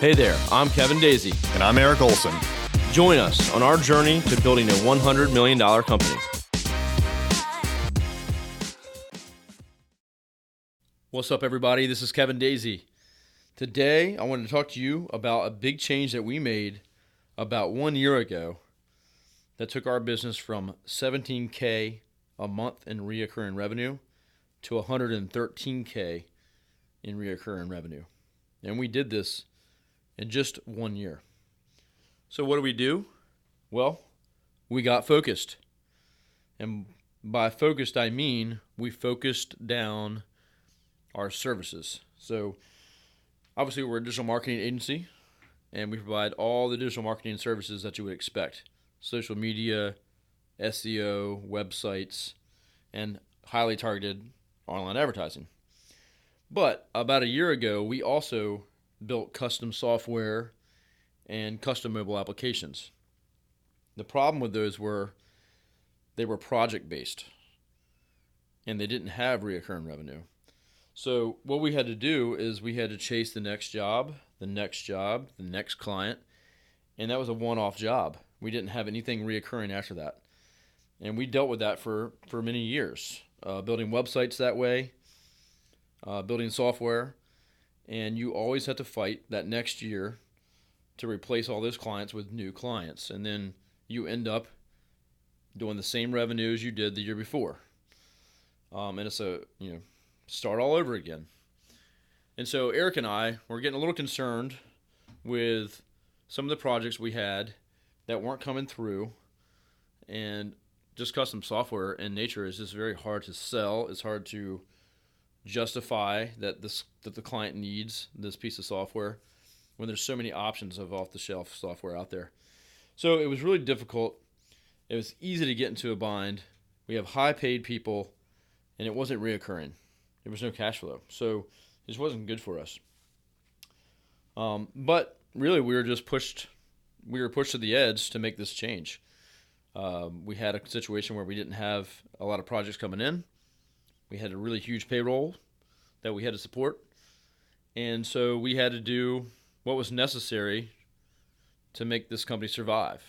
Hey there, I'm Kevin Daisey. And I'm Eric Olson. Join us on our journey to building a $100 million company. What's up, everybody? This is Kevin Daisey. Today, I wanted to talk to you about a big change that we made about one year ago that took our business from 17K a month in reoccurring revenue to 113K in reoccurring revenue. And we did this in just one year. So, what do we do? Well, we got focused. And by focused, I mean we focused down our services. So, obviously, we're a digital marketing agency and we provide all the digital marketing services that you would expect social media, SEO, websites, and highly targeted online advertising. But about a year ago, we also built custom software and custom mobile applications. The problem with those were they were project based and they didn't have reoccurring revenue. So, what we had to do is we had to chase the next job, the next job, the next client, and that was a one off job. We didn't have anything reoccurring after that. And we dealt with that for, for many years, uh, building websites that way, uh, building software, and you always have to fight that next year to replace all those clients with new clients, and then you end up doing the same revenue as you did the year before. Um, and it's a you know start all over again. And so Eric and I were getting a little concerned with some of the projects we had that weren't coming through, and just custom software in nature is just very hard to sell. It's hard to justify that this that the client needs this piece of software when there's so many options of off the shelf software out there. So it was really difficult. It was easy to get into a bind. We have high paid people and it wasn't reoccurring. There was no cash flow. So this wasn't good for us. Um, but really we were just pushed we were pushed to the edge to make this change. Um, we had a situation where we didn't have a lot of projects coming in we had a really huge payroll that we had to support. And so we had to do what was necessary to make this company survive.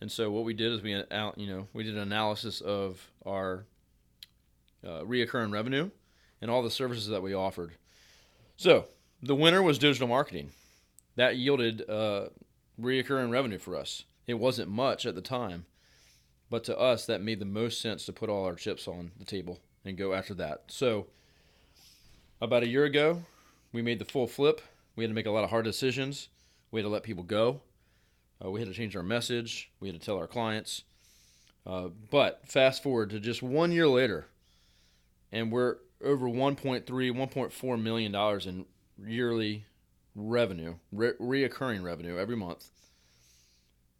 And so what we did is we out, you know, we did an analysis of our uh, reoccurring revenue and all the services that we offered. So the winner was digital marketing. That yielded uh, reoccurring revenue for us. It wasn't much at the time, but to us that made the most sense to put all our chips on the table and go after that. So, about a year ago, we made the full flip. We had to make a lot of hard decisions. We had to let people go. Uh, we had to change our message. We had to tell our clients. Uh, but fast forward to just one year later, and we're over 1.3, 1.4 million dollars in yearly revenue, re- reoccurring revenue every month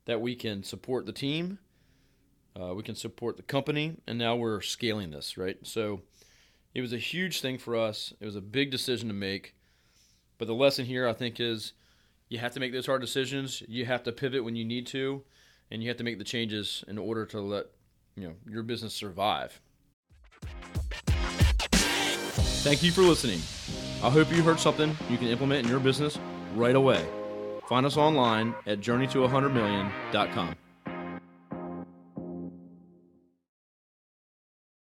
that we can support the team uh, we can support the company, and now we're scaling this, right? So it was a huge thing for us. It was a big decision to make. But the lesson here, I think, is you have to make those hard decisions. You have to pivot when you need to, and you have to make the changes in order to let you know your business survive. Thank you for listening. I hope you heard something you can implement in your business right away. Find us online at journeyto100million.com.